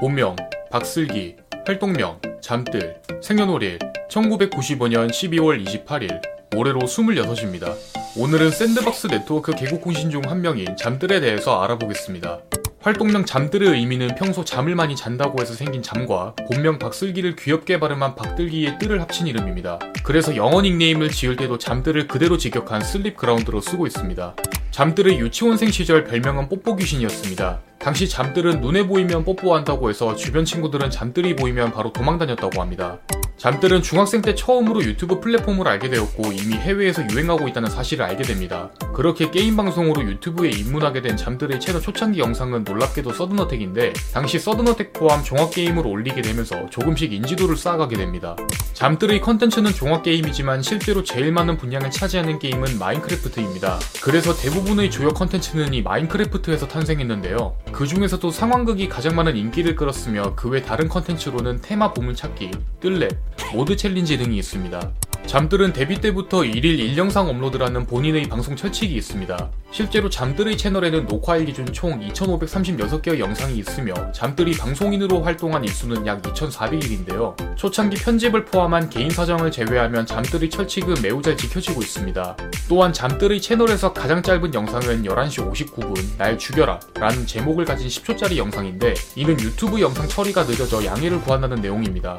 본명 박슬기, 활동명 잠뜰, 생년월일 1995년 12월 28일, 올해로 26입니다. 오늘은 샌드박스 네트워크 개국 공신 중 한 명인 잠뜰에 대해서 알아보겠습니다. 활동명 잠뜰의 의미는 평소 잠을 많이 잔다고 해서 생긴 잠과 본명 박슬기를 귀엽게 발음한 박뜰기의 뜰을 합친 이름입니다. 그래서 영어 닉네임을 지을 때도 잠뜰을 그대로 직역한 Sleep Ground로 쓰고 있습니다. 잠뜰의 유치원생 시절 별명은 뽀뽀 귀신이었습니다. 당시 잠뜰은 눈에 보이면 뽀뽀한다고 해서 주변 친구들은 잠뜰이 보이면 바로 도망 다녔다고 합니다. 잠뜰은 중학생 때 처음으로 유튜브 플랫폼을 알게 되었고 이미 해외에서 유행하고 있다는 사실을 알게 됩니다. 그렇게 게임 방송으로 유튜브에 입문하게 된 잠뜰의 채널 초창기 영상은 놀랍게도 서든어택인데 당시 서든어택 포함 종합게임을 올리게 되면서 조금씩 인지도를 쌓아가게 됩니다. 잠뜰의 컨텐츠는 종합게임이지만 실제로 제일 많은 분량을 차지하는 게임은 마인크래프트입니다. 그래서 대부분의 주요 컨텐츠는 이 마인크래프트에서 탄생했는데요. 그 중에서도 상황극이 가장 많은 인기를 끌었으며 그 외 다른 컨텐츠로는 테마 보물찾기, 뜰랩, 모드 챌린지 등이 있습니다. 잠뜰은 데뷔 때부터 1일 1영상 업로드라는 본인의 방송 철칙이 있습니다. 실제로 잠뜰의 채널에는 녹화일 기준 총 2536개의 영상이 있으며 잠뜰이 방송인으로 활동한 일수는 약 2400일인데요. 초창기 편집을 포함한 개인 사정을 제외하면 잠뜰의 철칙은 매우 잘 지켜지고 있습니다. 또한 잠뜰의 채널에서 가장 짧은 영상은 11시 59분 날 죽여라 라는 제목을 가진 10초짜리 영상인데 이는 유튜브 영상 처리가 늦어져 양해를 구한다는 내용입니다.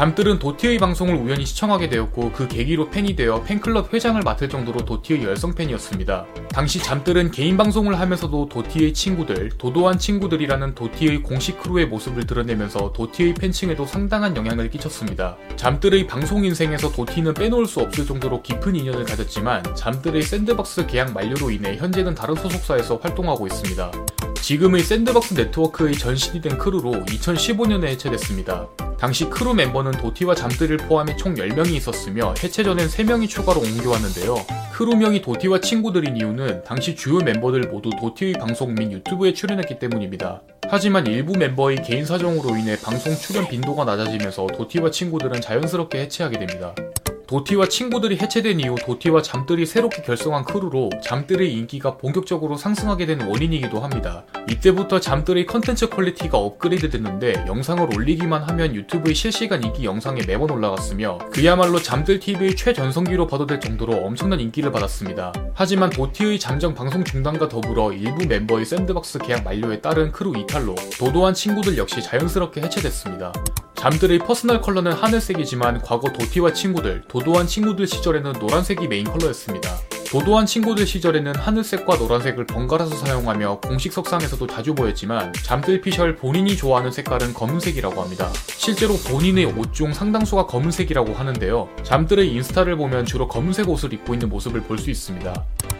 잠뜰은 도티의 방송을 우연히 시청하게 되었고 그 계기로 팬이 되어 팬클럽 회장을 맡을 정도로 도티의 열성 팬이었습니다. 당시 잠뜰은 개인 방송을 하면서도 도티의 친구들, 도도한 친구들이라는 도티의 공식 크루의 모습을 드러내면서 도티의 팬층에도 상당한 영향을 끼쳤습니다. 잠뜰의 방송 인생에서 도티는 빼놓을 수 없을 정도로 깊은 인연을 가졌지만 잠뜰의 샌드박스 계약 만료로 인해 현재는 다른 소속사에서 활동하고 있습니다. 지금의 샌드박스 네트워크의 전신이 된 크루로 2015년에 해체됐습니다. 당시 크루 멤버는 도티와 잠뜰을 포함해 총 10명이 있었으며 해체 전엔 3명이 추가로 옮겨왔는데요. 크루명이 도티와 친구들인 이유는 당시 주요 멤버들 모두 도티의 방송 및 유튜브에 출연했기 때문입니다. 하지만 일부 멤버의 개인 사정으로 인해 방송 출연 빈도가 낮아지면서 도티와 친구들은 자연스럽게 해체하게 됩니다. 도티와 친구들이 해체된 이후 도티와 잠뜰이 새롭게 결성한 크루로 잠뜰의 인기가 본격적으로 상승하게 된 원인이기도 합니다. 이때부터 잠뜰의 컨텐츠 quality가 업그레이드 됐는데 영상을 올리기만 하면 유튜브의 실시간 인기 영상에 매번 올라갔으며 그야말로 잠뜰TV의 최전성기로 봐도 될 정도로 엄청난 인기를 받았습니다. 하지만 도티의 잠정 방송 중단과 더불어 일부 멤버의 샌드박스 계약 만료에 따른 크루 이탈로 도도한 친구들 역시 자연스럽게 해체됐습니다. 잠뜰의 personal color는 하늘색이지만 과거 도티와 친구들, 도도한 친구들 시절에는 노란색이 main color였습니다. 도도한 친구들 시절에는 하늘색과 노란색을 번갈아서 사용하며 공식 석상에서도 자주 보였지만 잠뜰 피셜 본인이 좋아하는 색깔은 검은색이라고 합니다. 실제로 본인의 옷 중 상당수가 검은색이라고 하는데요. 잠뜰의 인스타를 보면 주로 검은색 옷을 입고 있는 모습을 볼 수 있습니다.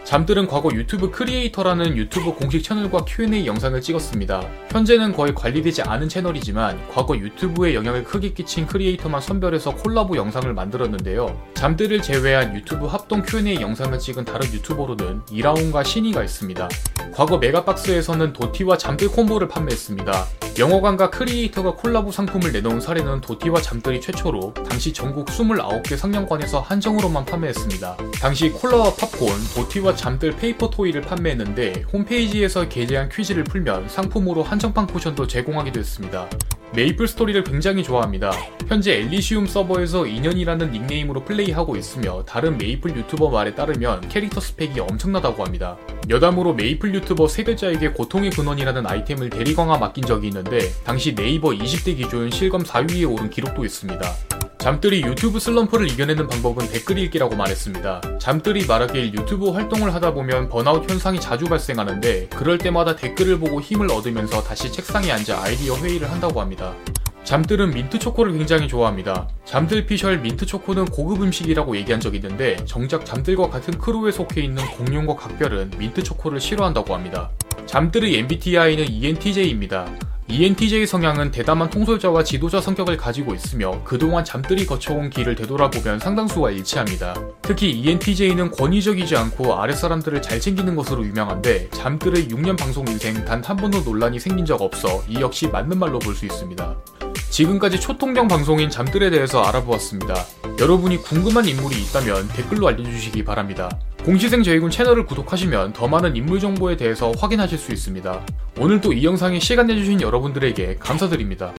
잠뜰은 과거 유튜브 크리에이터라는 유튜브 공식 채널과 Q&A 영상을 찍었습니다. 현재는 거의 관리되지 않은 채널이지만 과거 유튜브에 영향을 크게 끼친 크리에이터만 선별해서 콜라보 영상을 만들었는데요. 잠뜰을 제외한 유튜브 합동 Q&A 영상을 찍은 다른 유튜버로는 이라온과 신이가 있습니다. 과거 메가박스에서는 도티와 잠뜰 콤보를 판매했습니다. 영화관과 크리에이터가 콜라보 상품을 내놓은 사례는 도티와 잠뜰이 최초로 당시 전국 29개 상영관에서 한정으로만 판매했습니다. 당시 콜라와 팝콘, 도티와 잠뜰 paper toy를 판매했는데 홈페이지에서 게재한 퀴즈를 풀면 상품으로 한정판 쿠션도 제공하기도 했습니다. 메이플 스토리를 굉장히 좋아합니다. 현재 엘리시움 서버에서 2년이라는 닉네임으로 플레이하고 있으며 다른 메이플 유튜버 말에 따르면 캐릭터 스펙이 엄청나다고 합니다. 여담으로 메이플 유튜버 3글자에게 고통의 근원이라는 아이템을 대리강화 맡긴 적이 있는데 당시 네이버 20대 기준 실검 4위에 오른 기록도 있습니다. 잠뜰이 유튜브 슬럼프를 이겨내는 방법은 댓글 읽기라고 말했습니다. 잠뜰이 말하길 유튜브 활동을 하다 보면 번아웃 현상이 자주 발생하는데 그럴 때마다 댓글을 보고 힘을 얻으면서 다시 책상에 앉아 아이디어 회의를 한다고 합니다. 잠뜰은 민트 초코를 굉장히 좋아합니다. 잠뜰 피셜 민트 초코는 고급 음식이라고 얘기한 적이 있는데 정작 잠뜰과 같은 크루에 속해 있는 공룡과 각별은 민트 초코를 싫어한다고 합니다. 잠들의 MBTI는 ENTJ입니다. ENTJ 성향은 대담한 통솔자와 지도자 성격을 가지고 있으며 그동안 잠들이 거쳐온 길을 되돌아보면 상당수와 일치합니다. 특히 ENTJ는 권위적이지 않고 아랫사람들을 잘 챙기는 것으로 유명한데 잠들의 6년 방송 인생 단 한 번도 논란이 생긴 적 없어 이 역시 맞는 말로 볼 수 있습니다. 지금까지 초통령 방송인 잠들에 대해서 알아보았습니다. 여러분이 궁금한 인물이 있다면 댓글로 알려주시기 바랍니다. 공시생 저희군 채널을 구독하시면 더 많은 인물 정보에 대해서 확인하실 수 있습니다. 오늘도 이 영상에 시간 내주신 여러분들에게 감사드립니다.